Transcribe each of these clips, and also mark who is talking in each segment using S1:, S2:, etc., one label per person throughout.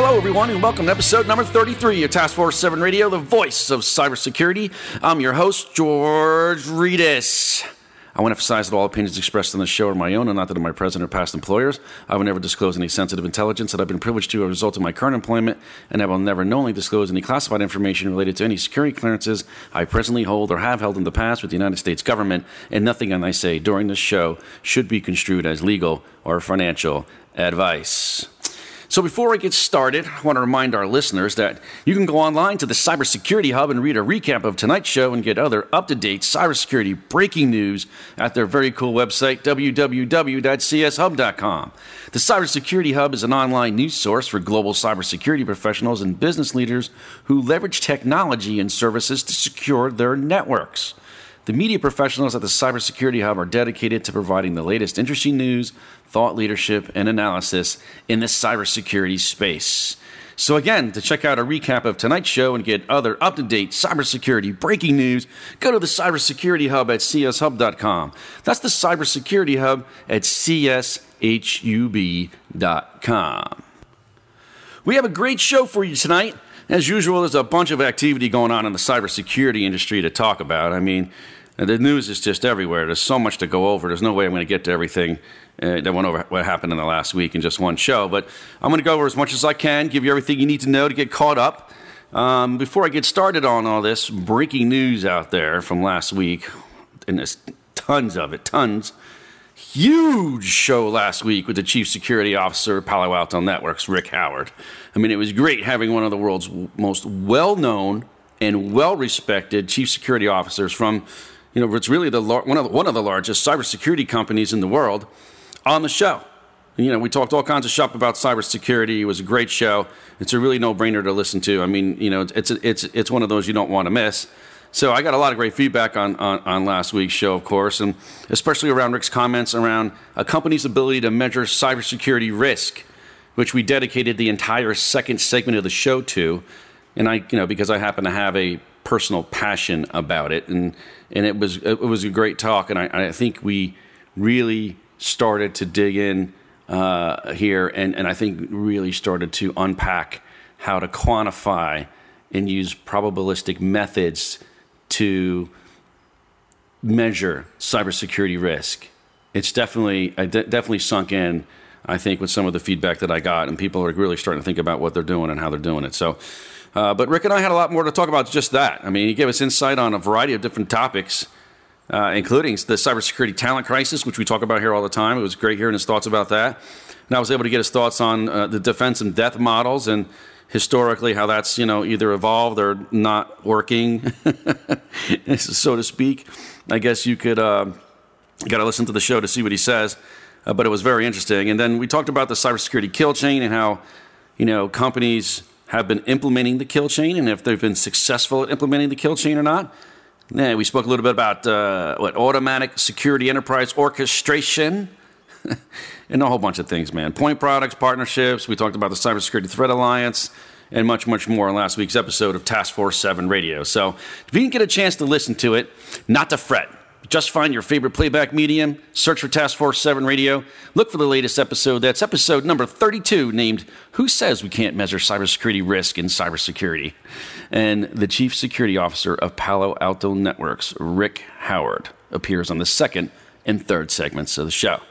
S1: Hello, everyone, and welcome to episode number 33 of Task Force 7 Radio, the voice of cybersecurity. I'm your host, George Rettas. I want to emphasize that all opinions expressed on the show are my own and not that of my present or past employers. I will never disclose any sensitive intelligence that I've been privileged to as a result of my current employment, and I will never knowingly disclose any classified information related to any security clearances I presently hold or have held in the past with the United States government, and nothing I say during this show should be construed as legal or financial advice. So before I get started, I want to remind our listeners that you can go online to the Cybersecurity Hub and read a recap of tonight's show and get other up-to-date cybersecurity breaking news at their very cool website, www.cshub.com. The Cybersecurity Hub is an online news source for global cybersecurity professionals and business leaders who leverage technology and services to secure their networks. The media professionals at the Cybersecurity Hub are dedicated to providing the latest interesting news, thought leadership, and analysis in the cybersecurity space. So, again, to check out a recap of tonight's show and get other up to date cybersecurity breaking news, go to the Cybersecurity Hub at cshub.com. That's the Cybersecurity Hub at cshub.com. We have a great show for you tonight. As usual, there's a bunch of activity going on in the cybersecurity industry to talk about. I mean, the news is just everywhere. There's so much to go over. There's no way I'm going to get to everything uh, that went over what happened in the last week in just one show. But I'm going to go over as much as I can, give you everything you need to know to get caught up. Um, before I get started on all this breaking news out there from last week, and there's tons of it, tons. Huge show last week with the Chief Security Officer of Palo Alto Networks, Rick Howard. I mean, it was great having one of the world's most well known and well respected chief security officers from, you know, it's really the one of the, one of the largest cybersecurity companies in the world on the show. And, you know, we talked all kinds of shop about cybersecurity. It was a great show. It's a really no brainer to listen to. I mean, you know, it's it's it's one of those you don't want to miss. So I got a lot of great feedback on, on, on, last week's show, of course, and especially around Rick's comments around a company's ability to measure cybersecurity risk, which we dedicated the entire second segment of the show to. And I, you know, because I happen to have a personal passion about it, and and it was it was a great talk, and I, I think we really started to dig in uh, here, and, and I think really started to unpack how to quantify and use probabilistic methods to measure cybersecurity risk. It's definitely definitely sunk in. I think with some of the feedback that I got, and people are really starting to think about what they're doing and how they're doing it. So, uh, but Rick and I had a lot more to talk about just that. I mean, he gave us insight on a variety of different topics, uh, including the cybersecurity talent crisis, which we talk about here all the time. It was great hearing his thoughts about that. And I was able to get his thoughts on uh, the defense in depth models and historically how that's you know either evolved or not working, so to speak. I guess you could uh, got to listen to the show to see what he says, uh, but it was very interesting. And then we talked about the cybersecurity kill chain and how you know companies have been implementing the kill chain and if they've been successful at implementing the kill chain or not. Yeah, we spoke a little bit about uh, what automatic security enterprise orchestration. and a whole bunch of things, man. Point products, partnerships. We talked about the Cybersecurity Threat Alliance and much, much more in last week's episode of Task Force 7 Radio. So if you didn't get a chance to listen to it, not to fret. Just find your favorite playback medium, search for Task Force 7 Radio, look for the latest episode. That's episode number 32, named Who Says We Can't Measure Cybersecurity Risk in Cybersecurity? And the Chief Security Officer of Palo Alto Networks, Rick Howard, appears on the second and third segments of the show.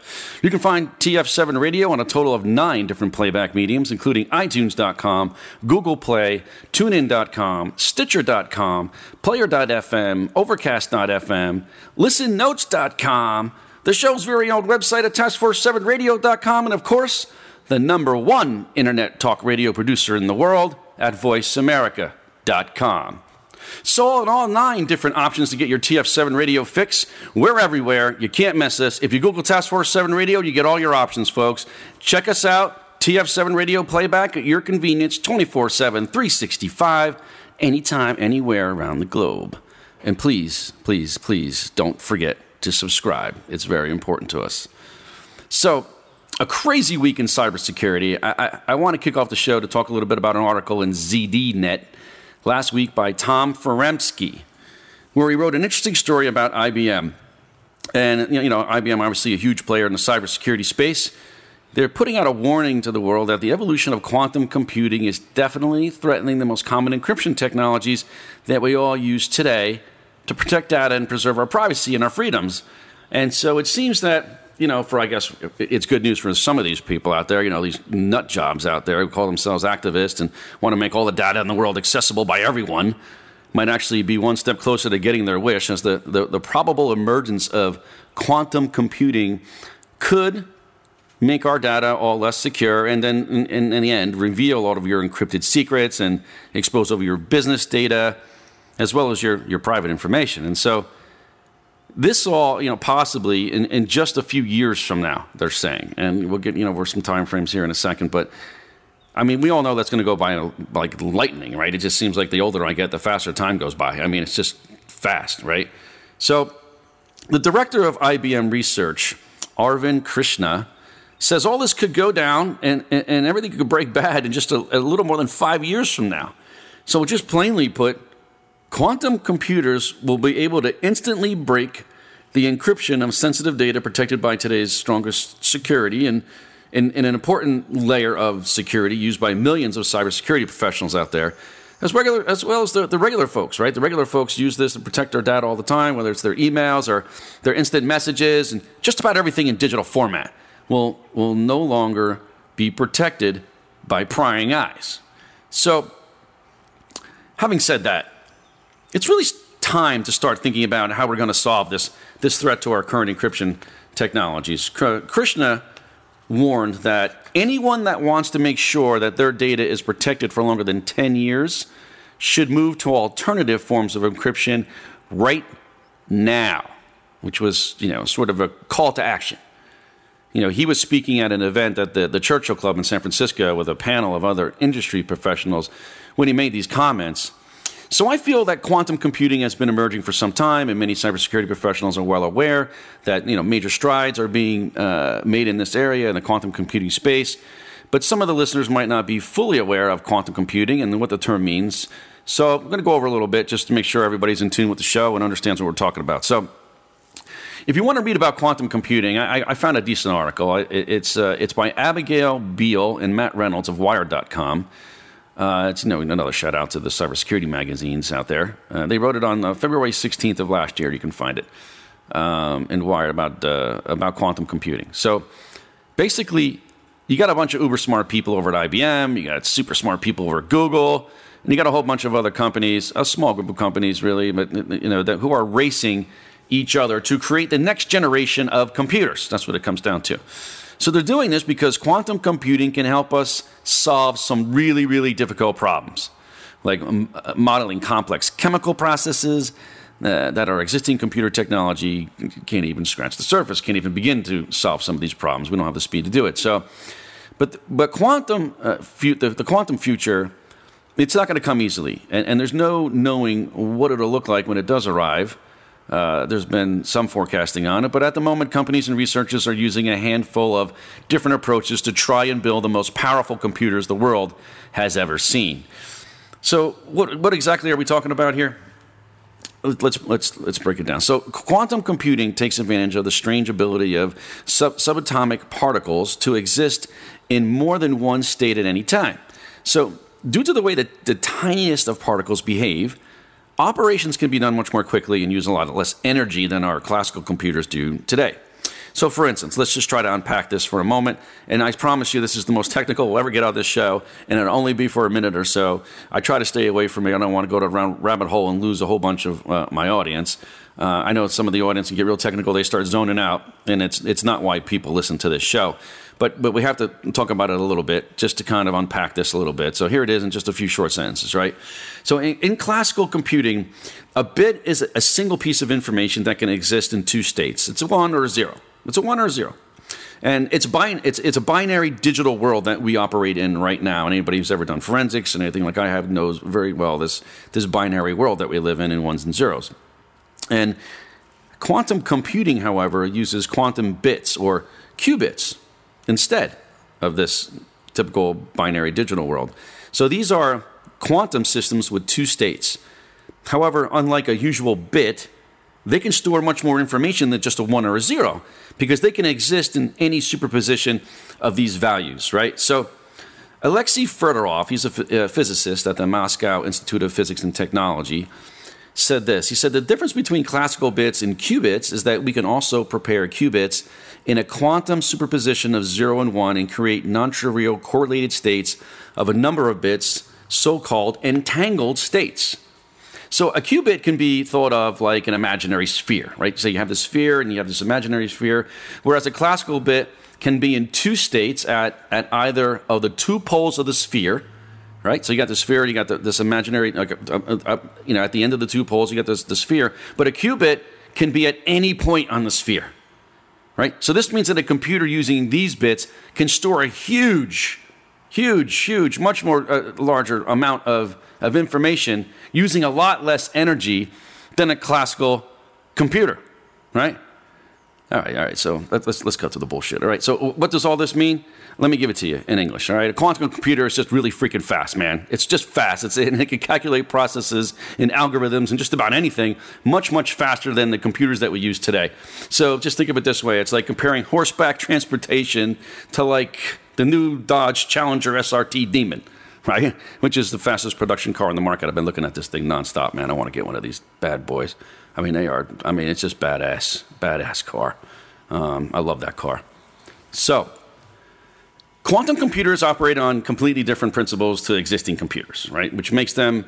S1: You can find TF7 Radio on a total of nine different playback mediums, including iTunes.com, Google Play, TuneIn.com, Stitcher.com, Player.fm, Overcast.fm, ListenNotes.com, the show's very own website at TaskForce7Radio.com, and of course, the number one internet talk radio producer in the world at VoiceAmerica.com. So, on all nine different options to get your TF7 radio fix, we're everywhere. You can't miss this. If you Google Task Force 7 Radio, you get all your options, folks. Check us out. TF7 radio playback at your convenience 24 7, 365 anytime, anywhere around the globe. And please, please, please don't forget to subscribe. It's very important to us. So, a crazy week in cybersecurity. I, I, I want to kick off the show to talk a little bit about an article in ZDNet last week by Tom Foremski, where he wrote an interesting story about IBM. And, you know, IBM, obviously a huge player in the cybersecurity space. They're putting out a warning to the world that the evolution of quantum computing is definitely threatening the most common encryption technologies that we all use today to protect data and preserve our privacy and our freedoms. And so it seems that, you know, for I guess it's good news for some of these people out there, you know, these nut jobs out there who call themselves activists and want to make all the data in the world accessible by everyone might actually be one step closer to getting their wish as the, the, the probable emergence of quantum computing could make our data all less secure and then in, in, in the end reveal all of your encrypted secrets and expose all of your business data as well as your, your private information. And so this all, you know, possibly in, in just a few years from now, they're saying, and we'll get, you know, over some time frames here in a second, but I mean, we all know that's going to go by like lightning, right? It just seems like the older I get, the faster time goes by. I mean, it's just fast, right? So, the director of IBM Research, Arvind Krishna, says all this could go down and, and, and everything could break bad in just a, a little more than five years from now. So, just plainly put, quantum computers will be able to instantly break the encryption of sensitive data protected by today's strongest security and in, an important layer of security used by millions of cybersecurity professionals out there, as regular as well as the, the regular folks, right? The regular folks use this to protect their data all the time, whether it's their emails or their instant messages, and just about everything in digital format will will no longer be protected by prying eyes. So, having said that, it's really time to start thinking about how we're going to solve this this threat to our current encryption technologies. Krishna warned that anyone that wants to make sure that their data is protected for longer than 10 years should move to alternative forms of encryption right now, which was, you know, sort of a call to action. You know, he was speaking at an event at the, the Churchill Club in San Francisco with a panel of other industry professionals when he made these comments. So I feel that quantum computing has been emerging for some time, and many cybersecurity professionals are well aware that you know major strides are being uh, made in this area in the quantum computing space. But some of the listeners might not be fully aware of quantum computing and what the term means. So I'm going to go over a little bit just to make sure everybody's in tune with the show and understands what we're talking about. So. If you want to read about quantum computing, I, I found a decent article. It's, uh, it's by Abigail Beall and Matt Reynolds of Wired.com. Uh, it's you know, another shout out to the cybersecurity magazines out there. Uh, they wrote it on uh, February 16th of last year. You can find it um, in Wired about uh, about quantum computing. So basically, you got a bunch of uber smart people over at IBM. You got super smart people over at Google, and you got a whole bunch of other companies, a small group of companies really, but you know that, who are racing each other to create the next generation of computers. That's what it comes down to. So they're doing this because quantum computing can help us solve some really, really difficult problems, like um, uh, modeling complex chemical processes uh, that our existing computer technology can't even scratch the surface, can't even begin to solve some of these problems. We don't have the speed to do it. So, but but quantum uh, fu- the, the quantum future, it's not going to come easily, and, and there's no knowing what it'll look like when it does arrive. Uh, there's been some forecasting on it, but at the moment, companies and researchers are using a handful of different approaches to try and build the most powerful computers the world has ever seen. So, what, what exactly are we talking about here? Let's, let's, let's break it down. So, quantum computing takes advantage of the strange ability of sub- subatomic particles to exist in more than one state at any time. So, due to the way that the tiniest of particles behave, operations can be done much more quickly and use a lot less energy than our classical computers do today. So, for instance, let's just try to unpack this for a moment. And I promise you, this is the most technical we'll ever get out of this show, and it'll only be for a minute or so. I try to stay away from it. I don't want to go to a rabbit hole and lose a whole bunch of uh, my audience. Uh, I know some of the audience can get real technical; they start zoning out, and it's it's not why people listen to this show. But but we have to talk about it a little bit just to kind of unpack this a little bit. So here it is in just a few short sentences, right? So in, in classical computing, a bit is a single piece of information that can exist in two states. It's a one or a zero. It's a one or a zero. And it's, it's, it's a binary digital world that we operate in right now. And anybody who's ever done forensics and anything like I have knows very well this, this binary world that we live in in ones and zeros. And quantum computing, however, uses quantum bits or qubits instead of this typical binary digital world. So these are quantum systems with two states. However, unlike a usual bit, they can store much more information than just a one or a zero because they can exist in any superposition of these values, right? So, Alexei Fedorov, he's a uh, physicist at the Moscow Institute of Physics and Technology, said this. He said the difference between classical bits and qubits is that we can also prepare qubits in a quantum superposition of 0 and 1 and create non trivial correlated states of a number of bits, so called entangled states. So a qubit can be thought of like an imaginary sphere, right? So you have this sphere and you have this imaginary sphere, whereas a classical bit can be in two states at, at either of the two poles of the sphere, right? So you got the sphere, you got the, this imaginary, like, uh, uh, uh, you know, at the end of the two poles, you got this the sphere. But a qubit can be at any point on the sphere, right? So this means that a computer using these bits can store a huge, huge, huge, much more uh, larger amount of of information using a lot less energy than a classical computer, right? All right, all right. So let's let's cut to the bullshit. All right. So what does all this mean? Let me give it to you in English. All right. A quantum computer is just really freaking fast, man. It's just fast. It's and it can calculate processes and algorithms and just about anything much much faster than the computers that we use today. So just think of it this way: it's like comparing horseback transportation to like the new Dodge Challenger SRT Demon right? Which is the fastest production car on the market. I've been looking at this thing nonstop, man. I want to get one of these bad boys. I mean, they are. I mean, it's just badass, badass car. Um, I love that car. So, quantum computers operate on completely different principles to existing computers, right? Which makes them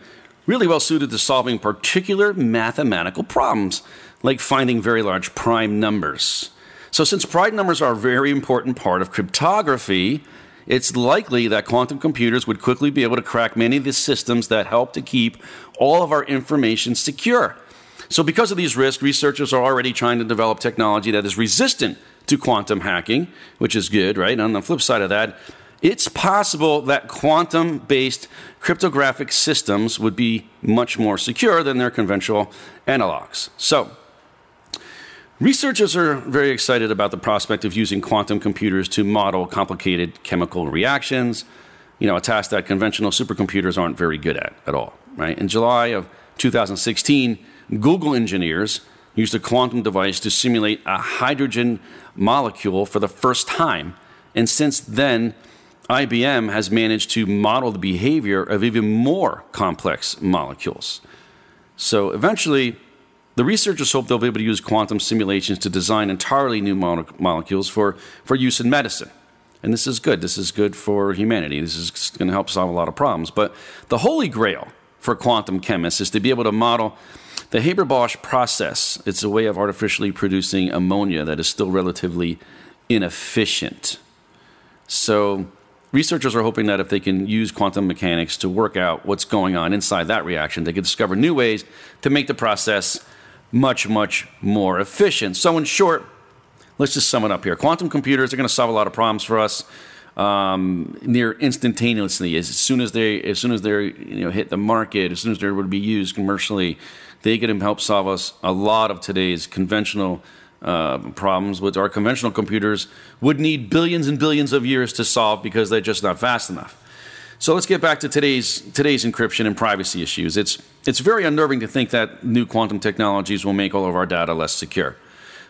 S1: really well suited to solving particular mathematical problems, like finding very large prime numbers. So, since prime numbers are a very important part of cryptography, it's likely that quantum computers would quickly be able to crack many of the systems that help to keep all of our information secure. So, because of these risks, researchers are already trying to develop technology that is resistant to quantum hacking, which is good, right? On the flip side of that, it's possible that quantum based cryptographic systems would be much more secure than their conventional analogs. So, Researchers are very excited about the prospect of using quantum computers to model complicated chemical reactions, you know, a task that conventional supercomputers aren't very good at at all, right? In July of 2016, Google engineers used a quantum device to simulate a hydrogen molecule for the first time. And since then, IBM has managed to model the behavior of even more complex molecules. So eventually, the researchers hope they'll be able to use quantum simulations to design entirely new mo- molecules for, for use in medicine. And this is good. This is good for humanity. This is going to help solve a lot of problems. But the holy grail for quantum chemists is to be able to model the Haber Bosch process. It's a way of artificially producing ammonia that is still relatively inefficient. So, researchers are hoping that if they can use quantum mechanics to work out what's going on inside that reaction, they can discover new ways to make the process much, much more efficient. So, in short, let's just sum it up here. Quantum computers are going to solve a lot of problems for us um, near instantaneously. As soon as they, as soon as they you know hit the market, as soon as they're able to be used commercially, they can help solve us a lot of today's conventional uh, problems, which our conventional computers would need billions and billions of years to solve because they're just not fast enough. So let's get back to today's today's encryption and privacy issues. It's it's very unnerving to think that new quantum technologies will make all of our data less secure.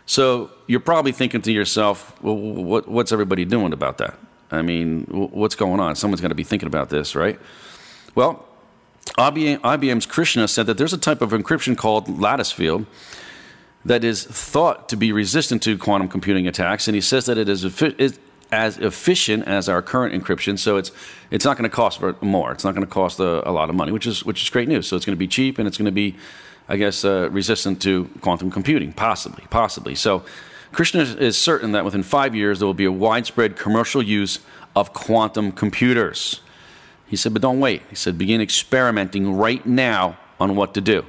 S1: So you're probably thinking to yourself, well, what, what's everybody doing about that? I mean, what's going on? Someone's got to be thinking about this, right? Well, IBM's Krishna said that there's a type of encryption called lattice field that is thought to be resistant to quantum computing attacks, and he says that it is as efficient as our current encryption, so it's it's not going to cost more. It's not going to cost a, a, lot of money, which is which is great news. So it's going to be cheap and it's going to be, I guess, uh, resistant to quantum computing, possibly, possibly. So Krishna is certain that within five years there will be a widespread commercial use of quantum computers. He said, but don't wait. He said, begin experimenting right now on what to do.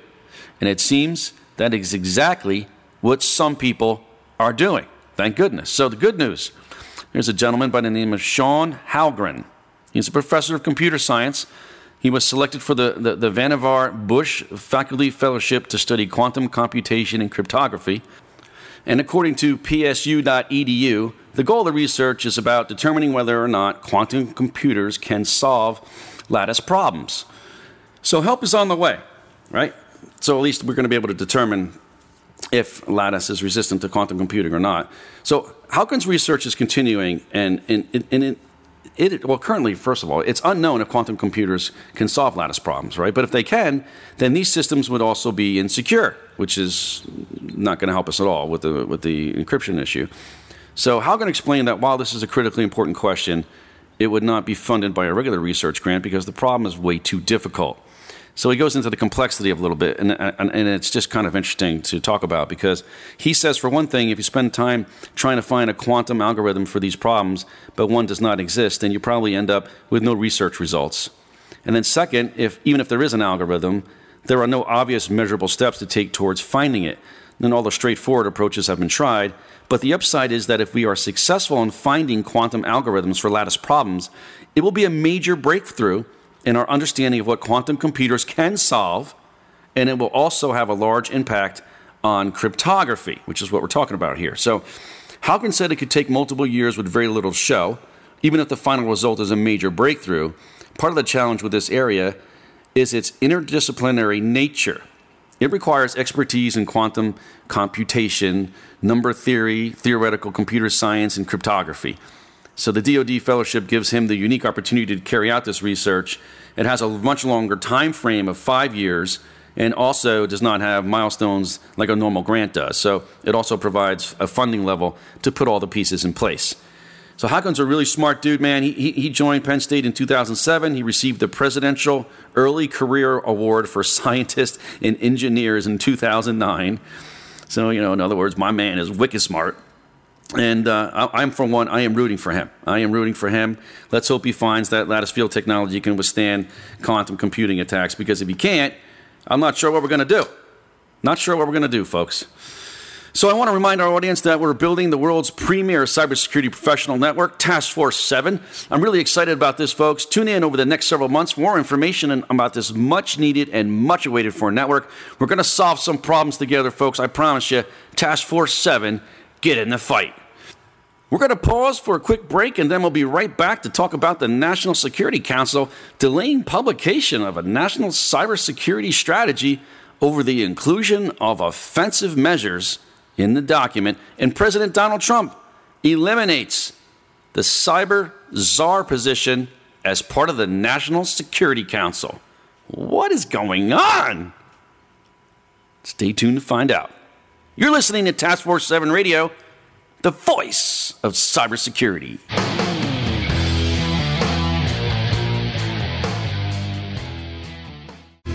S1: And it seems that is exactly what some people are doing. Thank goodness. So, the good news there's a gentleman by the name of Sean Hallgren. He's a professor of computer science. He was selected for the, the, the Vannevar Bush Faculty Fellowship to study quantum computation and cryptography. And according to psu.edu, the goal of the research is about determining whether or not quantum computers can solve lattice problems. So help is on the way, right? So at least we're going to be able to determine if lattice is resistant to quantum computing or not. So Hallgren's research is continuing, and, and, it, well, currently, first of all, it's unknown if quantum computers can solve lattice problems, right? But if they can, then these systems would also be insecure, which is not going to help us at all with the, with the encryption issue. So, Hallgren explained that while this is a critically important question, it would not be funded by a regular research grant because the problem is way too difficult. So he goes into the complexity of a little bit, and, and, and, it's just kind of interesting to talk about because he says, for one thing, if you spend time trying to find a quantum algorithm for these problems, but one does not exist, then you probably end up with no research results. And then, second, if even if there is an algorithm, there are no obvious measurable steps to take towards finding it. Then all the straightforward approaches have been tried. But the upside is that if we are successful in finding quantum algorithms for lattice problems, it will be a major breakthrough in our understanding of what quantum computers can solve, and it will also have a large impact on cryptography, which is what we're talking about here. So, Hallgren said it could take multiple years with very little show, even if the final result is a major breakthrough. Part of the challenge with this area is its interdisciplinary nature. It requires expertise in quantum computation, number theory, theoretical computer science, and cryptography. So the DoD fellowship gives him the unique opportunity to carry out this research. It has a much longer time frame of five years and also does not have milestones like a normal grant does. So it also provides a funding level to put all the pieces in place. So Hallgren's a really smart dude, man. He, he, he joined Penn State in 2007. He received the Presidential Early Career Award for Scientists and Engineers in 2009. So, you know, in other words, my man is wicked smart. And uh, I'm for one. I am rooting for him. I am rooting for him. Let's hope he finds that lattice field technology can withstand quantum computing attacks. Because if he can't, I'm not sure what we're going to do. Not sure what we're going to do, folks. So I want to remind our audience that we're building the world's premier cybersecurity professional network, Task Force 7. I'm really excited about this, folks. Tune in over the next several months for more information about this much needed and much awaited for network. We're going to solve some problems together, folks. I promise you. Task Force 7, get in the fight. We're going to pause for a quick break and then we'll be right back to talk about the National Security Council delaying publication of a national cybersecurity strategy over the inclusion of offensive measures in the document. And President Donald Trump eliminates the cyber czar position as part of the National Security Council. What is going on? Stay tuned to find out. You're listening to Task Force 7 Radio the voice of cybersecurity.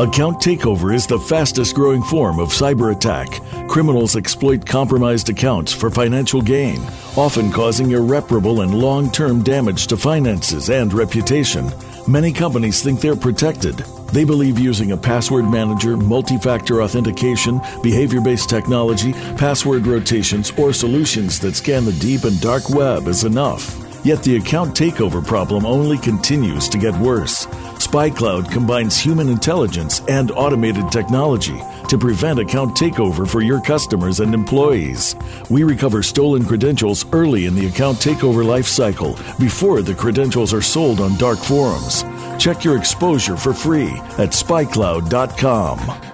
S2: Account takeover is the fastest growing form of cyber attack. Criminals exploit compromised accounts for financial gain, often causing irreparable and long term damage to finances and reputation. Many companies think they're protected. They believe using a password manager, multi factor authentication, behavior based technology, password rotations, or solutions that scan the deep and dark web is enough. Yet the account takeover problem only continues to get worse. SpyCloud combines human intelligence and automated technology to prevent account takeover for your customers and employees. We recover stolen credentials early in the account takeover lifecycle before the credentials are sold on dark forums. Check your exposure for free at spycloud.com.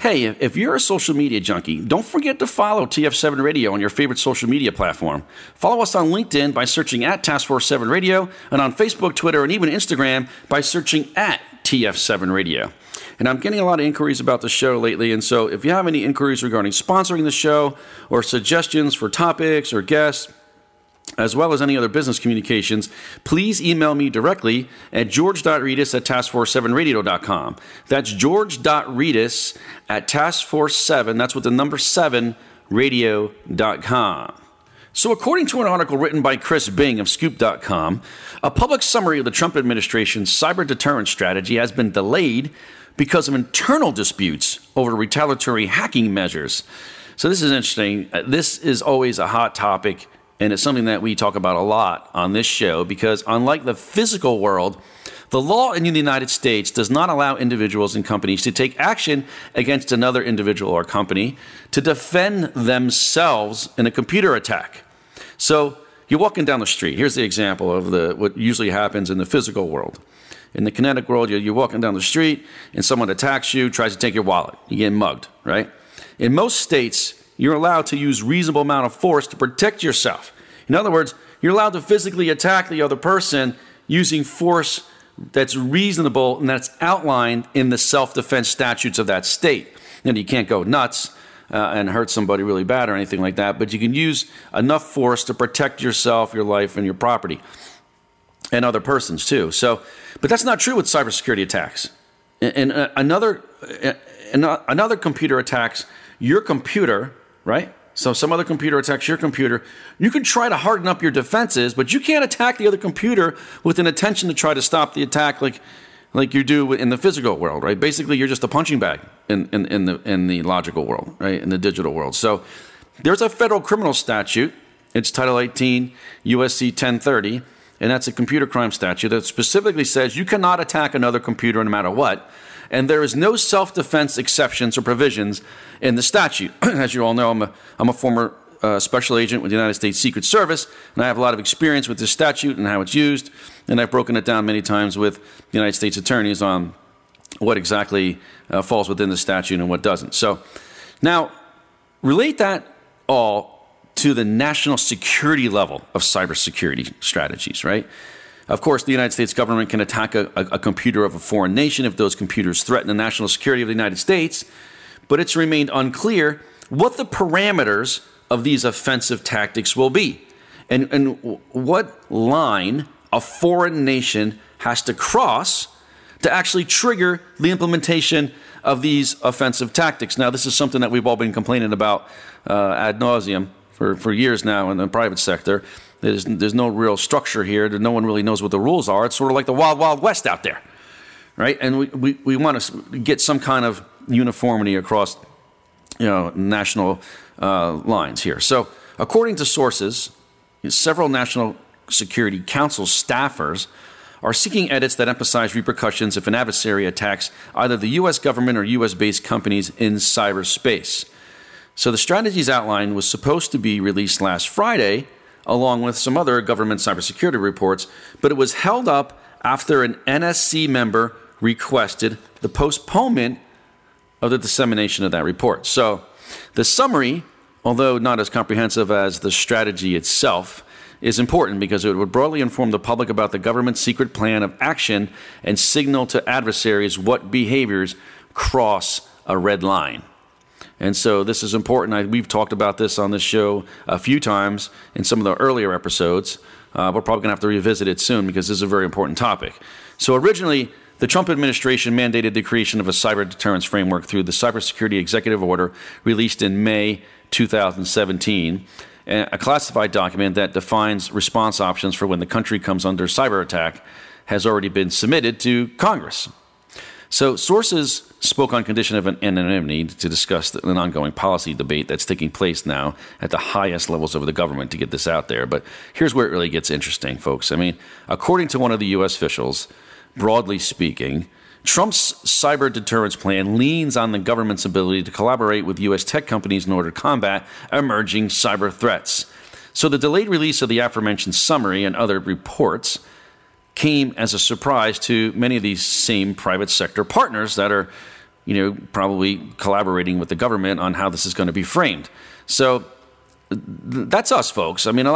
S1: Hey, if you're a social media junkie, don't forget to follow TF7 Radio on your favorite social media platform. Follow us on LinkedIn by searching at Task Force 7 Radio, and on Facebook, Twitter, and even Instagram by searching at TF7 Radio. And I'm getting a lot of inquiries about the show lately, and so if you have any inquiries regarding sponsoring the show or suggestions for topics or guests, as well as any other business communications, please email me directly at george.rettas at taskforce7radio.com. That's george.rettas at taskforce7, that's with the number 7, radio.com. So, according to an article written by Chris Bing of Scoop.com, a public summary of the Trump administration's cyber deterrence strategy has been delayed because of internal disputes over retaliatory hacking measures. So, this is interesting. Uh, this is always a hot topic and it's something that we talk about a lot on this show because, unlike the physical world, the law in the United States does not allow individuals and companies to take action against another individual or company to defend themselves in a computer attack. So, you're walking down the street. Here's the example of the, what usually happens in the physical world. In the kinetic world, you're, you're walking down the street and someone attacks you, tries to take your wallet. You get mugged, right? In most states, you're allowed to use reasonable amount of force to protect yourself. In other words, you're allowed to physically attack the other person using force that's reasonable and that's outlined in the self-defense statutes of that state. And you can't go nuts uh, and hurt somebody really bad or anything like that, but you can use enough force to protect yourself, your life, and your property, and other persons too. So, but that's not true with cybersecurity attacks. And, and uh, another, uh, another computer attacks your computer right? So some other computer attacks your computer. You can try to harden up your defenses, but you can't attack the other computer with an intention to try to stop the attack like like you do in the physical world, right? Basically, you're just a punching bag in, in, in the in the logical world, right? In the digital world. So there's a federal criminal statute. It's Title 18 USC 1030, and that's a computer crime statute that specifically says you cannot attack another computer no matter what and there is no self defense exceptions or provisions in the statute. As you all know, I'm a, I'm a former uh, special agent with the United States Secret Service, and I have a lot of experience with this statute and how it's used, and I've broken it down many times with the United States attorneys on what exactly uh, falls within the statute and what doesn't. So now, relate that all to the national security level of cybersecurity strategies, right? Of course, the United States government can attack a, a, computer of a foreign nation if those computers threaten the national security of the United States, but it's remained unclear what the parameters of these offensive tactics will be and, and what line a foreign nation has to cross to actually trigger the implementation of these offensive tactics. Now, this is something that we've all been complaining about uh, ad nauseum for, for years now in the private sector. There's, there's no real structure here. No one really knows what the rules are. It's sort of like the wild, wild west out there, right? And we, we, we want to get some kind of uniformity across you know, national uh, lines here. So, according to sources, several National Security Council staffers are seeking edits that emphasize repercussions if an adversary attacks either the U.S. government or U.S. based companies in cyberspace. So, the strategies outlined was supposed to be released last Friday along with some other government cybersecurity reports, but it was held up after an NSC member requested the postponement of the dissemination of that report. So, the summary, although not as comprehensive as the strategy itself, is important because it would broadly inform the public about the government's secret plan of action and signal to adversaries what behaviors cross a red line. And so this is important. I, we've talked about this on this show a few times in some of the earlier episodes. Uh, we're probably going to have to revisit it soon because this is a very important topic. So originally, the Trump administration mandated the creation of a cyber deterrence framework through the Cybersecurity Executive Order released in May 2017, a classified document that defines response options for when the country comes under cyber attack has already been submitted to Congress. So sources spoke on condition of anonymity to discuss an ongoing policy debate that's taking place now at the highest levels of the government to get this out there. But here's where it really gets interesting, folks. I mean, according to one of the U.S. officials, broadly speaking, Trump's cyber deterrence plan leans on the government's ability to collaborate with U.S. tech companies in order to combat emerging cyber threats. So the delayed release of the aforementioned summary and other reports came as a surprise to many of these same private sector partners that are, you know, probably collaborating with the government on how this is going to be framed. So that's us, folks. I mean,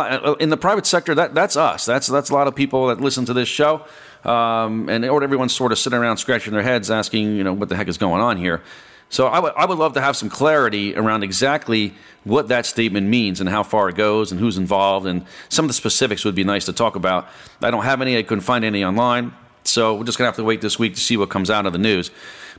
S1: in the private sector, that, that's us. That's that's a lot of people that listen to this show, um, and everyone's sort of sitting around scratching their heads, asking, you know, what the heck is going on here. So I, would love to have some clarity around exactly what that statement means and how far it goes and who's involved and some of the specifics would be nice to talk about. I don't have any. I couldn't find any online. So we're just going to have to wait this week to see what comes out of the news.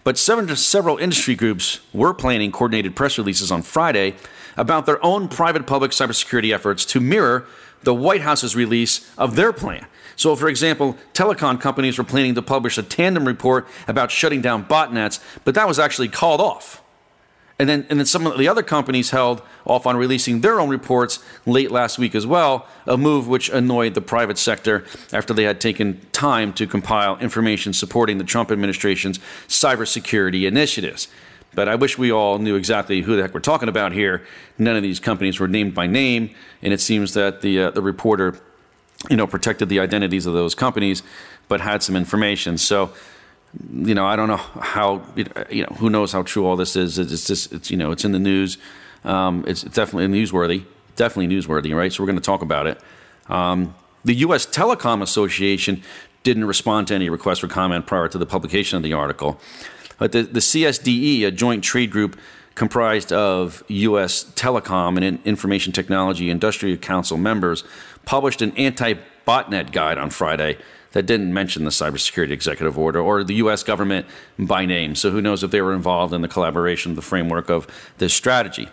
S1: But seven, several industry groups were planning coordinated press releases on Friday about their own private public cybersecurity efforts to mirror the White House's release of their plan. So, for example, telecom companies were planning to publish a tandem report about shutting down botnets, but that was actually called off. And then, and then some of the other companies held off on releasing their own reports late last week as well, a move which annoyed the private sector after they had taken time to compile information supporting the Trump administration's cybersecurity initiatives. But I wish we all knew exactly who the heck we're talking about here. None of these companies were named by name, and it seems that the uh, the reporter, you know, protected the identities of those companies, but had some information. So, you know, I don't know how you know who knows how true all this is. It's just it's you know it's in the news. Um, it's definitely newsworthy. Definitely newsworthy, right? So we're going to talk about it. Um, the U.S. Telecom Association didn't respond to any request for comment prior to the publication of the article. But the, the CSDE, a joint trade group comprised of U.S. Telecom and Information Technology Industrial Council members, published an anti botnet guide on Friday that didn't mention the cybersecurity executive order or the U.S. government by name. So who knows if they were involved in the collaboration, the framework of this strategy.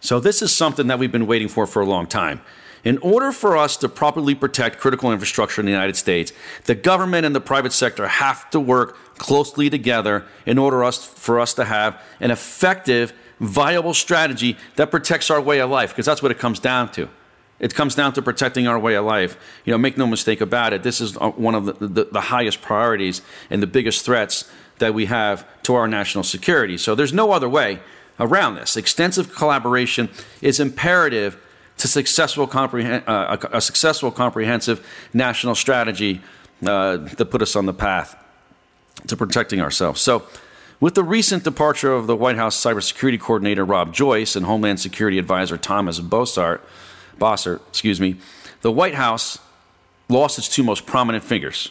S1: So this is something that we've been waiting for for a long time. In order for us to properly protect critical infrastructure in the United States, the government and the private sector have to work closely together in order us, for us to have an effective, viable strategy that protects our way of life, because that's what it comes down to. It comes down to protecting our way of life. You know, make no mistake about it. This is uh, one of the, the, the highest priorities and the biggest threats that we have to our national security. So there's no other way around this. Extensive collaboration is imperative to successful comprehen- uh, a, a, successful comprehensive national strategy uh, that put us on the path to protecting ourselves. So, with the recent departure of the White House cybersecurity coordinator Rob Joyce and Homeland Security advisor Thomas Bossart, Bossert, excuse me, the White House lost its two most prominent figures,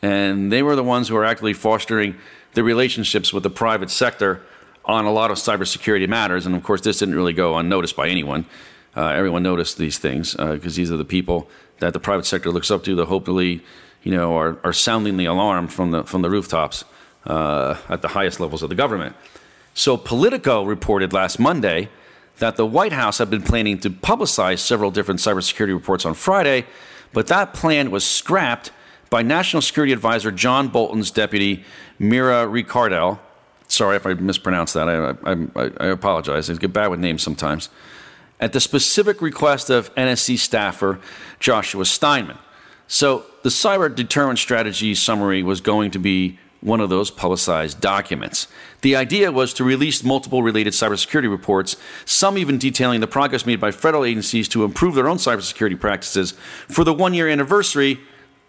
S1: and they were the ones who were actively fostering the relationships with the private sector on a lot of cybersecurity matters. And of course, this didn't really go unnoticed by anyone. Uh, everyone noticed these things because uh, these are the people that the private sector looks up to that hopefully, you know, are, are sounding the alarm from the from the rooftops uh, at the highest levels of the government. So Politico reported last Monday that the White House had been planning to publicize several different cybersecurity reports on Friday, but that plan was scrapped by National Security Advisor John Bolton's deputy Mira Ricardel. Sorry if I mispronounced that. I, I, I apologize. I get bad with names sometimes at the specific request of NSC staffer Joshua Steinman. So the cyber deterrence strategy summary was going to be one of those publicized documents. The idea was to release multiple related cybersecurity reports, some even detailing the progress made by federal agencies to improve their own cybersecurity practices for the one year anniversary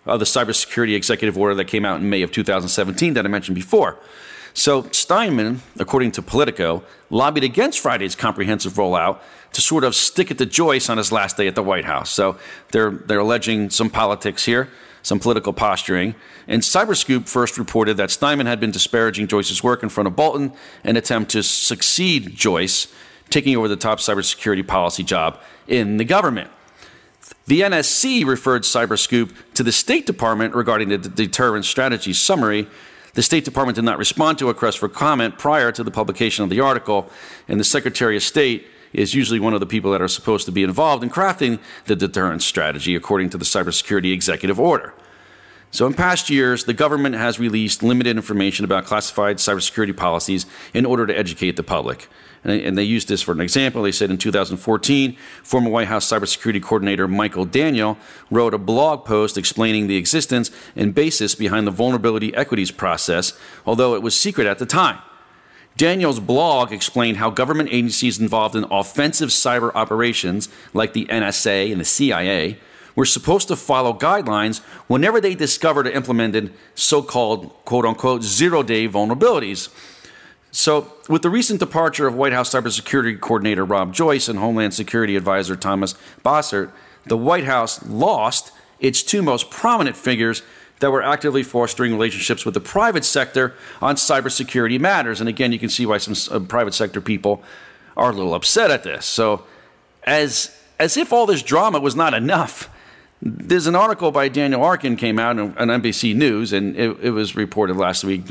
S1: of the cybersecurity executive order that came out in May of 2017 that I mentioned before. So Steinman, according to Politico, lobbied against Friday's comprehensive rollout to sort of stick it to Joyce on his last day at the White House. So they're they're alleging some politics here, some political posturing. And Cyberscoop first reported that Steinman had been disparaging Joyce's work in front of Bolton, an attempt to succeed Joyce, taking over the top cybersecurity policy job in the government. The NSC referred Cyberscoop to the State Department regarding the deterrence strategy summary, the State Department did not respond to a request for comment prior to the publication of the article, and the Secretary of State is usually one of the people that are supposed to be involved in crafting the deterrence strategy according to the cybersecurity executive order. So, in past years, the government has released limited information about classified cybersecurity policies in order to educate the public. And they used this for an example. They said in 2014, former White House cybersecurity coordinator Michael Daniel wrote a blog post explaining the existence and basis behind the vulnerability equities process, although it was secret at the time. Daniel's blog explained how government agencies involved in offensive cyber operations, like the NSA and the CIA, were supposed to follow guidelines whenever they discovered or implemented so called quote unquote zero day vulnerabilities. So, with the recent departure of White House Cybersecurity Coordinator Rob Joyce and Homeland Security Advisor Thomas Bossert, the White House lost its two most prominent figures that were actively fostering relationships with the private sector on cybersecurity matters. And again, you can see why some uh, private sector people are a little upset at this. So, as as if all this drama was not enough, there's an article by Daniel Arkin came out on, NBC News, and it, it, was reported last week.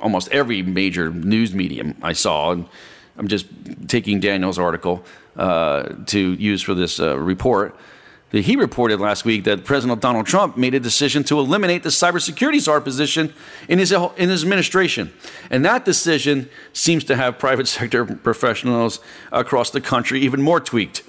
S1: Almost every major news medium I saw, and I'm just taking Daniel's article uh, to use for this uh, report. He reported last week that President Donald Trump made a decision to eliminate the cybersecurity czar position in his in his administration, and that decision seems to have private sector professionals across the country even more tweaked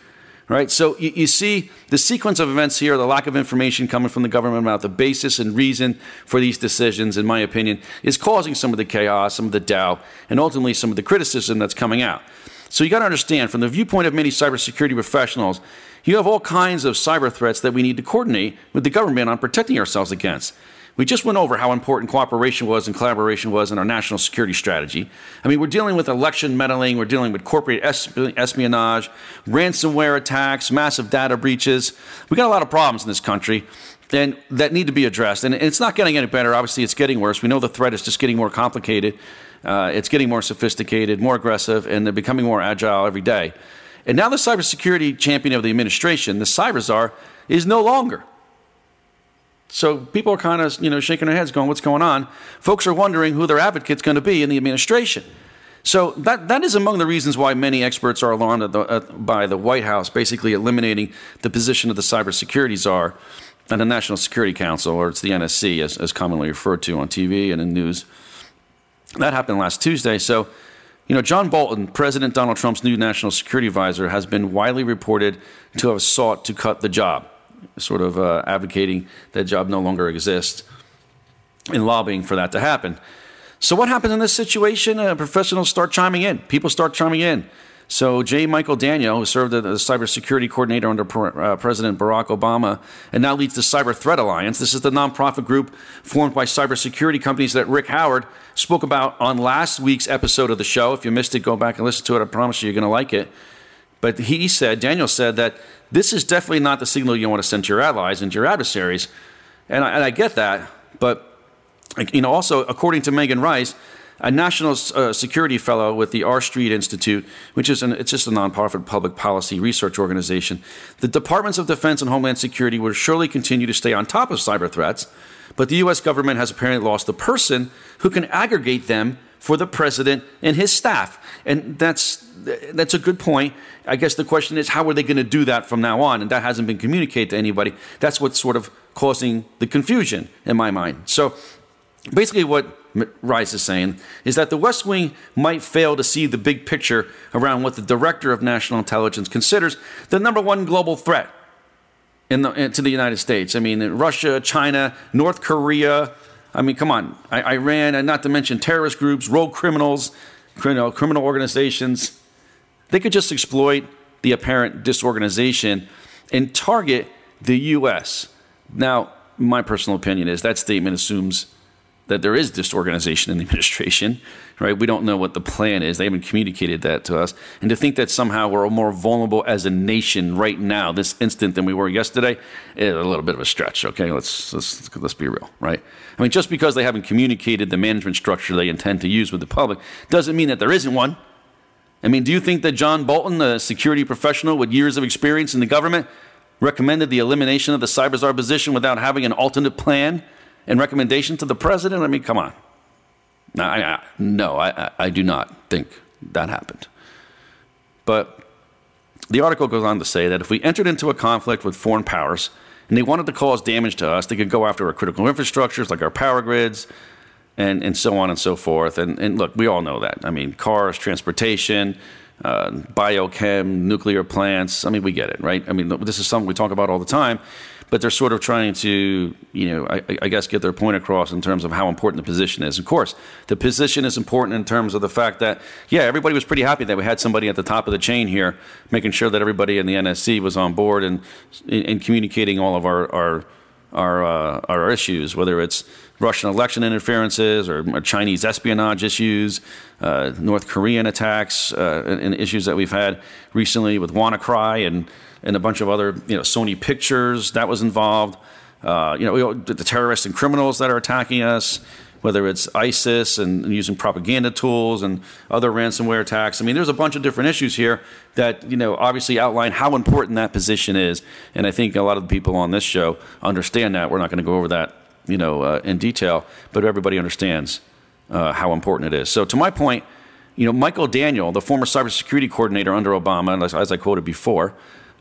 S1: right? So you, you, see the sequence of events here, the lack of information coming from the government about the basis and reason for these decisions, in my opinion, is causing some of the chaos, some of the doubt, and ultimately some of the criticism that's coming out. So you got to understand, from the viewpoint of many cybersecurity professionals, you have all kinds of cyber threats that we need to coordinate with the government on protecting ourselves against. We just went over how important cooperation was and collaboration was in our national security strategy. I mean, we're dealing with election meddling, we're dealing with corporate espionage, ransomware attacks, massive data breaches. We got a lot of problems in this country and that need to be addressed. And it's not getting any better. Obviously, it's getting worse. We know the threat is just getting more complicated. Uh, it's getting more sophisticated, more aggressive, and they're becoming more agile every day. And now the cybersecurity champion of the administration, the cyber czar, is no longer. So people are kind of, you know, shaking their heads, going, "What's going on?" Folks are wondering who their advocate's going to be in the administration. So that that is among the reasons why many experts are alarmed the, by the White House basically eliminating the position of the cybersecurity czar and the National Security Council, or it's the NSC, as, as commonly referred to on TV and in news. That happened last Tuesday. So, you know, John Bolton, President Donald Trump's new national security advisor, has been widely reported to have sought to cut the job sort of uh, advocating that job no longer exists and lobbying for that to happen. So, what happens in this situation? Uh, professionals start chiming in. People start chiming in. So, J. Michael Daniel, who served as the cybersecurity coordinator under uh, President Barack Obama and now leads the Cyber Threat Alliance. This is the nonprofit group formed by cybersecurity companies that Rick Howard spoke about on last week's episode of the show. If you missed it, go back and listen to it. I promise you, you're going to like it. But he said, Daniel said that this is definitely not the signal you want to send to your allies and your adversaries. And I, and I get that. But, you know, also, according to Megan Reiss, a national uh, security fellow with the R Street Institute, which is an, it's just a nonprofit public policy research organization. The Departments of Defense and Homeland Security will surely continue to stay on top of cyber threats, but the U.S. government has apparently lost the person who can aggregate them for the president and his staff. And that's that's a good point. I guess the question is how are they going to do that from now on? And that hasn't been communicated to anybody. That's what's sort of causing the confusion in my mind. So basically what Reiss is saying is that the West Wing might fail to see the big picture around what the Director of National Intelligence considers the number one global threat in the, to the United States. I mean, Russia, China, North Korea, I mean, come on, I, Iran, and not to mention terrorist groups, rogue criminals, criminal, criminal organizations. They could just exploit the apparent disorganization and target the U.S. Now, my personal opinion is that statement assumes that there is disorganization in the administration, right? We don't know what the plan is. They haven't communicated that to us. And to think that somehow we're more vulnerable as a nation right now, this instant, than we were yesterday, is a little bit of a stretch. Okay, let's let's let's be real, right? I mean, just because they haven't communicated the management structure they intend to use with the public doesn't mean that there isn't one. I mean, do you think that John Bolton, a security professional with years of experience in the government, recommended the elimination of the cyber czar position without having an alternate plan? And recommendation to the president? I mean, come on. I, I, no, I, I do not think that happened. But the article goes on to say that if we entered into a conflict with foreign powers and they wanted to cause damage to us, they could go after our critical infrastructures like our power grids and, and so on and so forth. And, and look, we all know that. I mean, cars, transportation, uh, biochem, nuclear plants. I mean, we get it, right? I mean, this is something we talk about all the time, but they're sort of trying to, you know, I, I, guess get their point across in terms of how important the position is. Of course, the position is important in terms of the fact that, yeah, everybody was pretty happy that we had somebody at the top of the chain here, making sure that everybody in the NSC was on board and, and communicating all of our, our our uh, our issues, whether it's Russian election interferences or Chinese espionage issues, uh, North Korean attacks, uh, and, and, issues that we've had recently with WannaCry and and a bunch of other you know Sony Pictures that was involved. Uh, you know the terrorists and criminals that are attacking us whether it's ISIS and, using propaganda tools and other ransomware attacks. I mean, there's a bunch of different issues here that you know obviously outline how important that position is, and I think a lot of the people on this show understand that. We're not going to go over that you know uh, in detail, but everybody understands uh, how important it is. So, to my point. You know, Michael Daniel, the former cybersecurity coordinator under Obama, as, as I quoted before,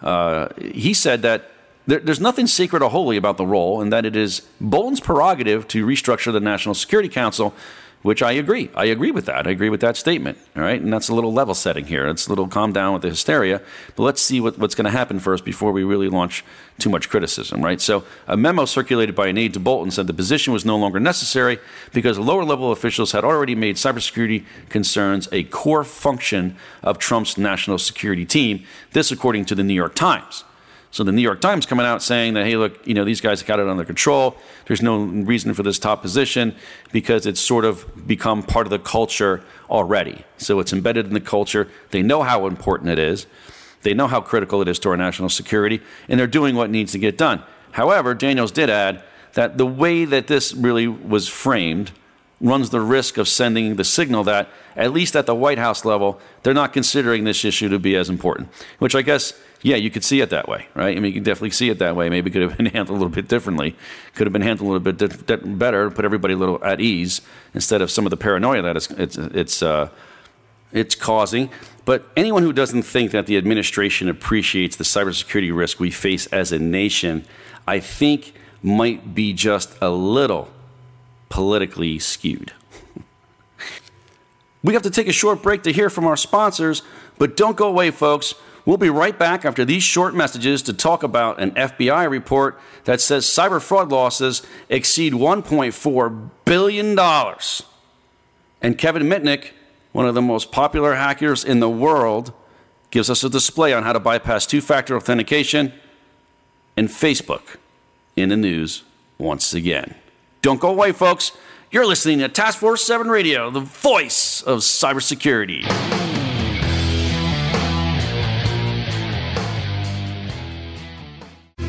S1: uh, he said that there, there's nothing secret or holy about the role, and that it is Bolton's prerogative to restructure the National Security Council, which I agree. I agree with that. I agree with that statement. All right, and that's a little level setting here. It's a little calm down with the hysteria, but let's see what, what's going to happen first before we really launch too much criticism. Right. So a memo circulated by an aide to Bolton said the position was no longer necessary because lower level officials had already made cybersecurity concerns a core function of Trump's national security team. This, according to the New York Times. So the New York Times coming out saying that, hey, look, you know, these guys have got it under control. There's no reason for this top position because it's sort of become part of the culture already. So it's embedded in the culture. They know how important it is. They know how critical it is to our national security, and they're doing what needs to get done. However, Daniels did add that the way that this really was framed runs the risk of sending the signal that, at least at the White House level, they're not considering this issue to be as important, which I guess yeah, you could see it that way, right? I mean, you can definitely see it that way. Maybe it could have been handled a little bit differently. Could have been handled a little bit di- better, put everybody a little at ease instead of some of the paranoia that it's it's it's, uh, it's causing. But anyone who doesn't think that the administration appreciates the cybersecurity risk we face as a nation, I think might be just a little politically skewed. we have to take a short break to hear from our sponsors, but don't go away, folks. We'll be right back after these short messages to talk about an FBI report that says cyber fraud losses exceed $1.4 billion. And Kevin Mitnick, one of the most popular hackers in the world, gives us a display on how to bypass two factor authentication and Facebook in the news once again. Don't go away, folks. You're listening to Task Force 7 Radio, the voice of cybersecurity.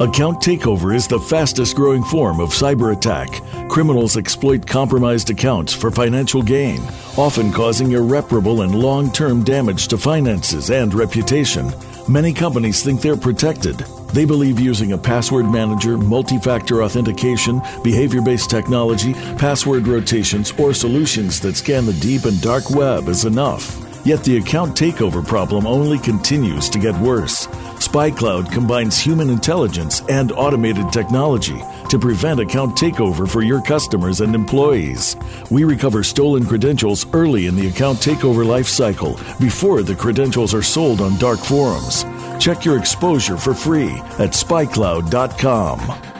S2: Account takeover is the fastest growing form of cyber attack. Criminals exploit compromised accounts for financial gain, often causing irreparable and long term damage to finances and reputation. Many companies think they're protected they believe using a password manager, multi factor authentication, behavior based technology, password rotations, or solutions that scan the deep and dark web is enough. Yet the account takeover problem only continues to get worse. SpyCloud combines human intelligence and automated technology to prevent account takeover for your customers and employees. We recover stolen credentials early in the account takeover life cycle before the credentials are sold on dark forums. Check your exposure for free at spycloud.com.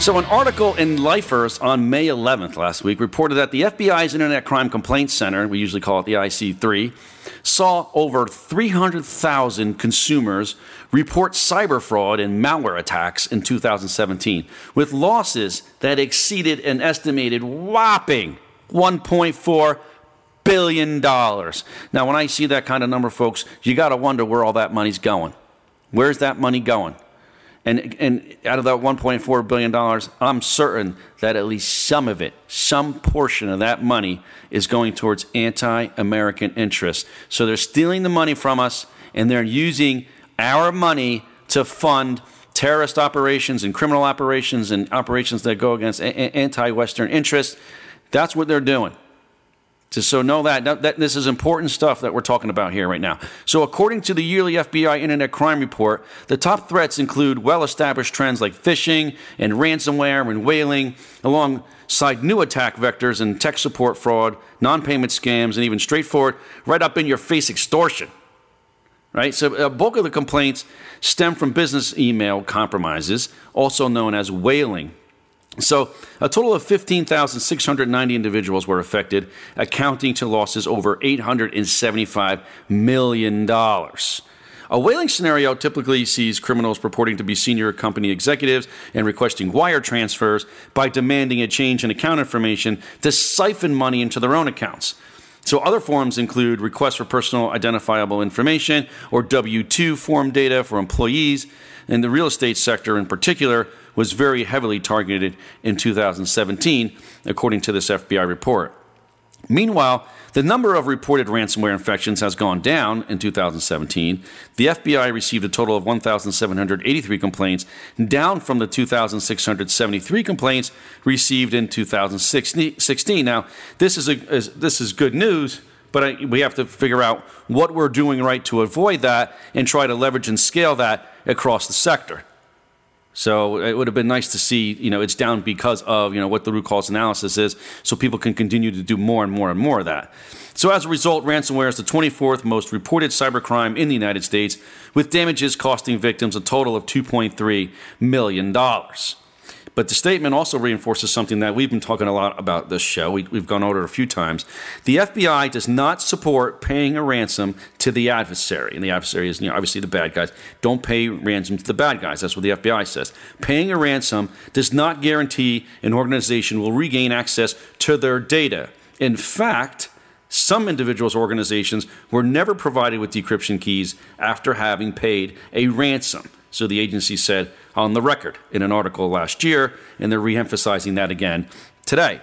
S1: So, an article in Lifers on May 11th last week reported that the FBI's Internet Crime Complaint Center, we usually call it the IC3, saw over 300,000 consumers report cyber fraud and malware attacks in 2017, with losses that exceeded an estimated whopping 1.4 billion dollars. Now, when I see that kind of number, folks, you got to wonder where all that money's going. Where's that money going? And, and out of that $1.4 billion, I'm certain that at least some of it, some portion of that money, is going towards anti American interests. So they're stealing the money from us and they're using our money to fund terrorist operations and criminal operations and operations that go against anti Western interests. That's what they're doing. Just so know that, that, that this is important stuff that we're talking about here right now. So, according to the yearly FBI Internet Crime Report, the top threats include well-established trends like phishing and ransomware and whaling, alongside new attack vectors and tech support fraud, non-payment scams, and even straightforward, right up in your face extortion. Right. So, a bulk of the complaints stem from business email compromises, also known as whaling. So, a total of 15,690 individuals were affected, accounting to losses over $875 million. A whaling scenario typically sees criminals purporting to be senior company executives and requesting wire transfers by demanding a change in account information to siphon money into their own accounts. So, other forms include requests for personal identifiable information or W 2 form data for employees. In the real estate sector, in particular, was very heavily targeted in 2017, according to this FBI report. Meanwhile, the number of reported ransomware infections has gone down in 2017. The FBI received a total of 1,783 complaints, down from the 2,673 complaints received in 2016. Now, this is, a, this is good news, but I, we have to figure out what we're doing right to avoid that and try to leverage and scale that across the sector. So it would have been nice to see, you know, it's down because of, you know, what the root cause analysis is, so people can continue to do more and more and more of that. So as a result, ransomware is the 24th most reported cybercrime in the United States, with damages costing victims a total of 2.3 million dollars. But the statement also reinforces something that we've been talking a lot about this show. We, have gone over it a few times. The FBI does not support paying a ransom to the adversary. And the adversary is you know, obviously the bad guys. Don't pay ransom to the bad guys. That's what the FBI says. Paying a ransom does not guarantee an organization will regain access to their data. In fact, some individuals' organizations were never provided with decryption keys after having paid a ransom. So the agency said on the record in an article last year, and they're reemphasizing that again today.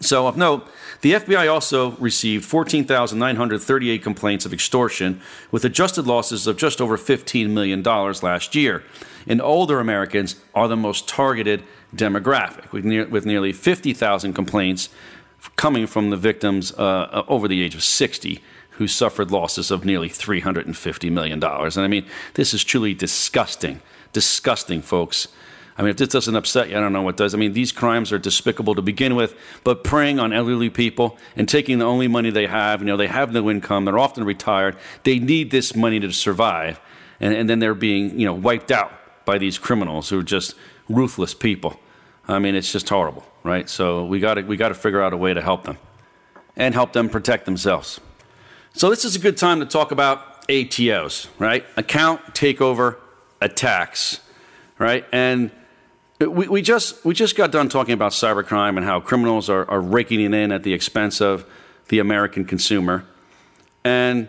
S1: So, of note, the FBI also received 14,938 complaints of extortion, with adjusted losses of just over $15 million last year. And older Americans are the most targeted demographic, with, near, with nearly 50,000 complaints coming from the victims uh, over the age of 60 who suffered losses of nearly $350 million. And I mean, this is truly disgusting. Disgusting, folks. I mean, if this doesn't upset you, I don't know what does. I mean, these crimes are despicable to begin with, but preying on elderly people and taking the only money they have, you know, they have no income, they're often retired, they need this money to survive, and, and then they're being, you know, wiped out by these criminals who are just ruthless people. I mean, it's just horrible, right? So we got to we got to figure out a way to help them and help them protect themselves. So this is a good time to talk about ATOs, right? Account takeover attacks, right? And we, we just we just got done talking about cybercrime and how criminals are, are raking it in at the expense of the American consumer. And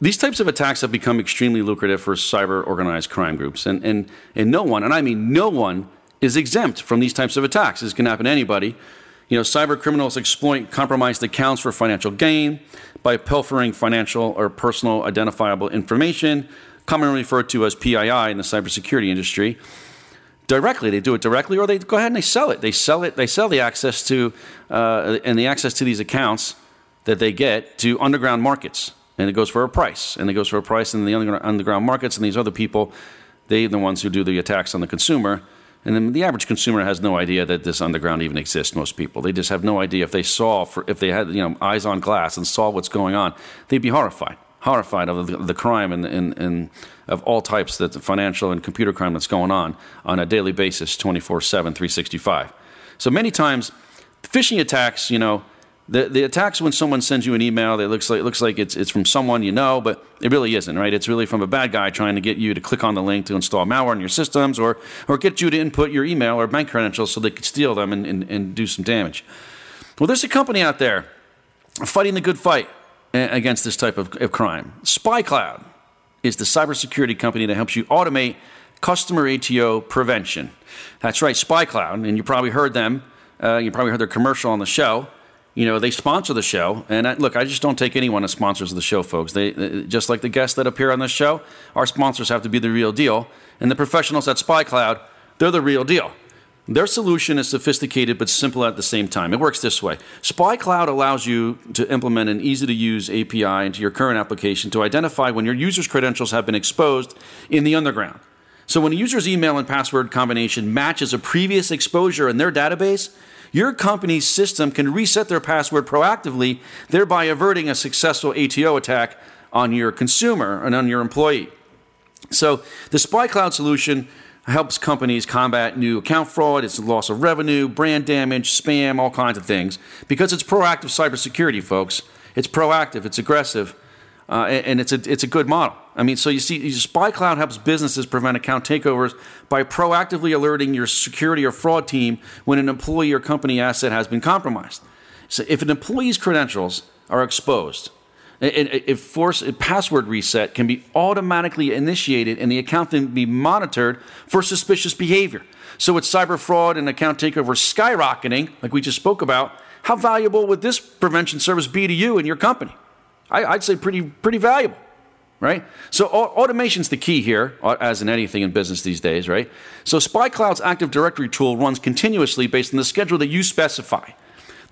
S1: these types of attacks have become extremely lucrative for cyber organized crime groups. And, and, and no one, and I mean no one, is exempt from these types of attacks. This can happen to anybody. You know, cyber criminals exploit compromised accounts for financial gain by pilfering financial or personal identifiable information, commonly referred to as PII in the cybersecurity industry. Directly, they do it directly, or they go ahead and they sell it. They sell it. They sell the access to uh, and the access to these accounts that they get to underground markets, and it goes for a price, and it goes for a price in the underground markets, and these other people, they are the ones who do the attacks on the consumer And then the average consumer has no idea that this underground even exists. Most people, they just have no idea. If they saw, for, if they had, you know, eyes on glass and saw what's going on, they'd be horrified, horrified of the, the crime and, and, and of all types, that the financial and computer crime that's going on on a daily basis, 24 7, 365. So many times, phishing attacks, you know, the, the attacks when someone sends you an email that looks like looks like it's it's from someone you know, but it really isn't, right? It's really from a bad guy trying to get you to click on the link to install malware in your systems or or get you to input your email or bank credentials so they could steal them and, and, and do some damage. Well, there's a company out there fighting the good fight against this type of, of crime. SpyCloud is the cybersecurity company that helps you automate customer ATO prevention. That's right, SpyCloud, and you probably heard them. Uh, you probably heard their commercial on the show you know they sponsor the show and I, look i just don't take anyone as sponsors of the show folks they, they, just like the guests that appear on this show our sponsors have to be the real deal and the professionals at spycloud they're the real deal their solution is sophisticated but simple at the same time. It works this way. Spy Cloud allows you to implement an easy to use api into your current application to identify when your user's credentials have been exposed in the underground. So when a user's email and password combination matches a previous exposure in their database your company's system can reset their password proactively, thereby averting a successful ATO attack on your consumer and on your employee. So the Spy Cloud solution helps companies combat new account fraud, it's loss of revenue, brand damage, spam, all kinds of things because it's proactive cybersecurity, folks. It's proactive, it's aggressive, uh, and it's a, it's a good model. I mean, so you see, SpyCloud helps businesses prevent account takeovers by proactively alerting your security or fraud team when an employee or company asset has been compromised. So if an employee's credentials are exposed, if force a password reset can be automatically initiated and the account can be monitored for suspicious behavior. So with cyber fraud and account takeover skyrocketing, like we just spoke about, how valuable would this prevention service be to you and your company? I, would say pretty pretty valuable right? So automation's the key here, uh, as in anything in business these days, right? So SpyCloud's Active Directory tool runs continuously based on the schedule that you specify.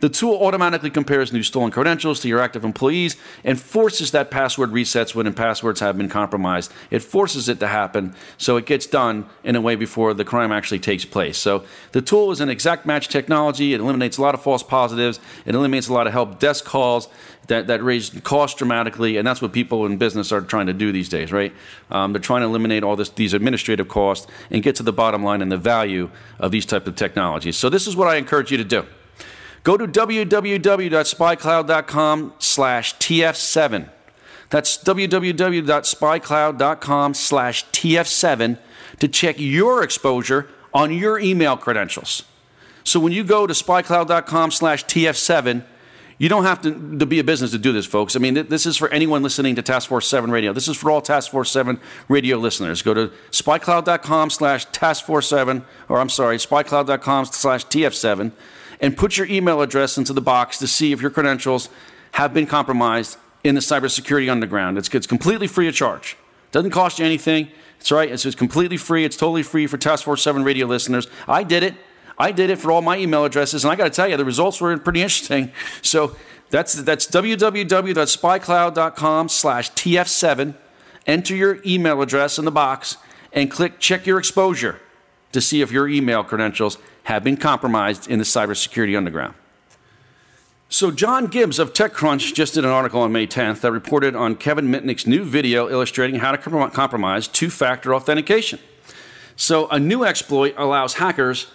S1: The tool automatically compares new stolen credentials to your active employees and forces that password resets when passwords have been compromised. It forces it to happen so it gets done in a way before the crime actually takes place. So the tool is an exact match technology. It eliminates a lot of false positives. It eliminates a lot of help desk calls that, that raise costs dramatically, and that's what people in business are trying to do these days, right? Um, they're trying to eliminate all this, these administrative costs and get to the bottom line and the value of these type of technologies. So this is what I encourage you to do. Go to www.spycloud.com slash TF7. That's www.spycloud.com slash TF7 to check your exposure on your email credentials. So when you go to spycloud.com slash TF7, you don't have to, to be a business to do this, folks. I mean, this is for anyone listening to Task Force 7 Radio. This is for all Task Force 7 radio listeners. Go to spycloud.com slash Task Force 7, or I'm sorry, spycloud.com slash TF7 and put your email address into the box to see if your credentials have been compromised in the cybersecurity underground. It's, it's completely free of charge. Doesn't cost you anything. It's right. It's, it's completely free. It's totally free for Task Force 7 radio listeners. I did it. I did it for all my email addresses, and I got to tell you, the results were pretty interesting. So that's that's www.spycloud.com slash TF7. Enter your email address in the box and click check your exposure to see if your email credentials have been compromised in the cybersecurity underground. So, John Gibbs of TechCrunch just did an article on May 10th that reported on Kevin Mitnick's new video illustrating how to compromise two factor authentication. So, a new exploit allows hackers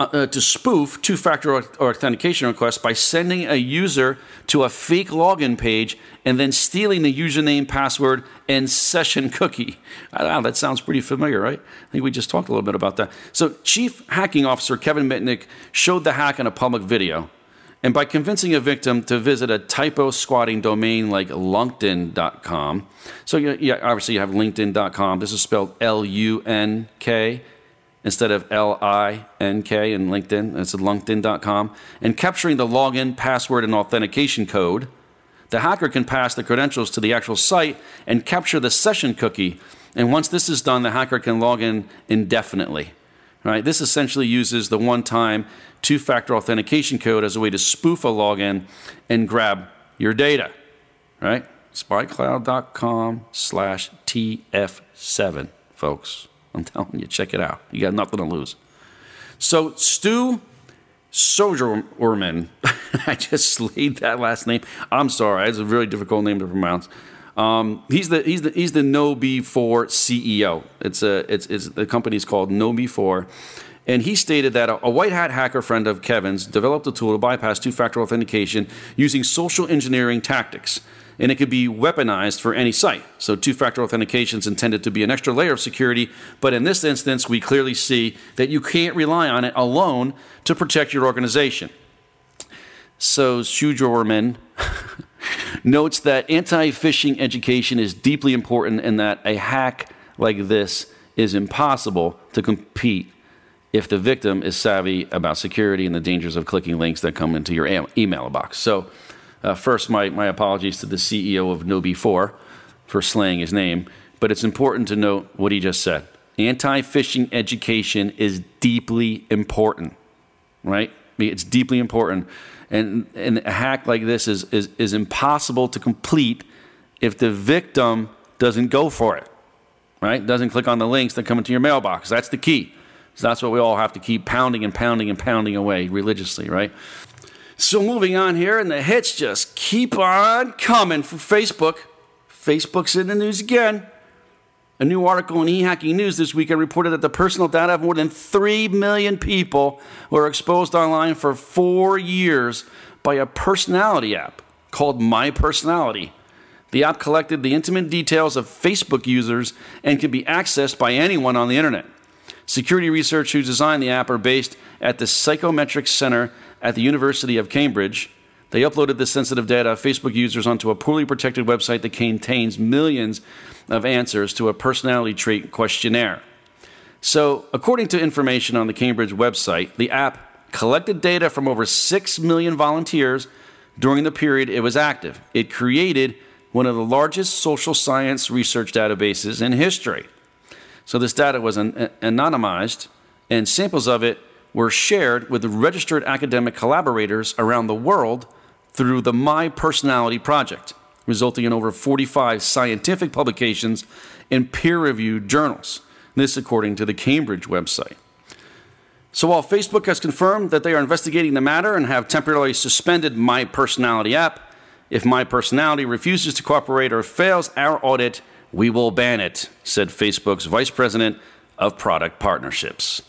S1: uh, uh, to spoof two factor authentication requests by sending a user to a fake login page and then stealing the username, password, and session cookie. Know, that sounds pretty familiar, right? I think we just talked a little bit about that. So, Chief Hacking Officer Kevin Mitnick showed the hack in a public video. And by convincing a victim to visit a typo squatting domain like LunkedIn.com, so obviously you have LinkedIn.com. This is spelled L U N K instead of L I N K in LinkedIn. It's LunkedIn.com. And capturing the login, password, and authentication code the hacker can pass the credentials to the actual site and capture the session cookie. And once this is done, the hacker can log in indefinitely. Right? This essentially uses the one-time two-factor authentication code as a way to spoof a login and grab your data. Right? Spycloud.com slash TF7, folks. I'm telling you, check it out. You got nothing to lose. So Stu Soderman, I just slayed that last name. I'm sorry, it's a really difficult name to pronounce. Um, he's the he's the he's the KnowBe4 CEO. It's a it's, it's the company's called KnowBe4, and he stated that a, a white hat hacker friend of Kevin's developed a tool to bypass two factor authentication using social engineering tactics and it could be weaponized for any site. So, two factor authentication is intended to be an extra layer of security, but in this instance, we clearly see that you can't rely on it alone to protect your organization. So, Shugerman notes that anti phishing education is deeply important and that a hack like this is impossible to compete if the victim is savvy about security and the dangers of clicking links that come into your email box. So, uh, first, my, my apologies to the CEO of KnowBe4 for slaying his name, but it's important to note what he just said. Anti phishing education is deeply important, right? It's deeply important. And, and a hack like this is, is, is impossible to complete if the victim doesn't go for it, right? Doesn't click on the links that come into your mailbox. That's the key. So that's what we all have to keep pounding and pounding and pounding away religiously, right? So moving on here, and the hits just keep on coming from Facebook. Facebook's in the news again. A new article in eHacking News this weekend reported that the personal data of more than 3 million people were exposed online for four years by a personality app called My Personality. The app collected the intimate details of Facebook users and can be accessed by anyone on the internet. Security researchers who designed the app are based at the Psychometrics Center at the University of Cambridge. They uploaded this sensitive data of Facebook users onto a poorly protected website that contains millions of answers to a personality trait questionnaire. So, according to information on the Cambridge website, the app collected data from over 6 million volunteers during the period it was active. It created one of the largest social science research databases in history. So, this data was an- anonymized, and samples of it were shared with registered academic collaborators around the world through the My Personality Project, resulting in over 45 scientific publications in peer reviewed journals. This, according to the Cambridge website. So, while Facebook has confirmed that they are investigating the matter and have temporarily suspended My Personality app, if My Personality refuses to cooperate or fails our audit, we will ban it, said Facebook's Vice President of Product Partnerships.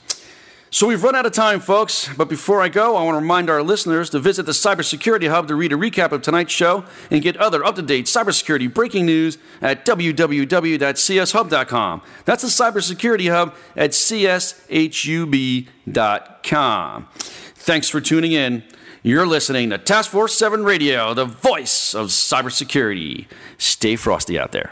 S1: So we've run out of time, folks. But before I go, I want to remind our listeners to visit the Cybersecurity Hub to read a recap of tonight's show and get other up to date cybersecurity breaking news at www.cshub.com. That's the Cybersecurity Hub at cshub.com. Thanks for tuning in. You're listening to Task Force 7 Radio, the voice of cybersecurity. Stay frosty out there.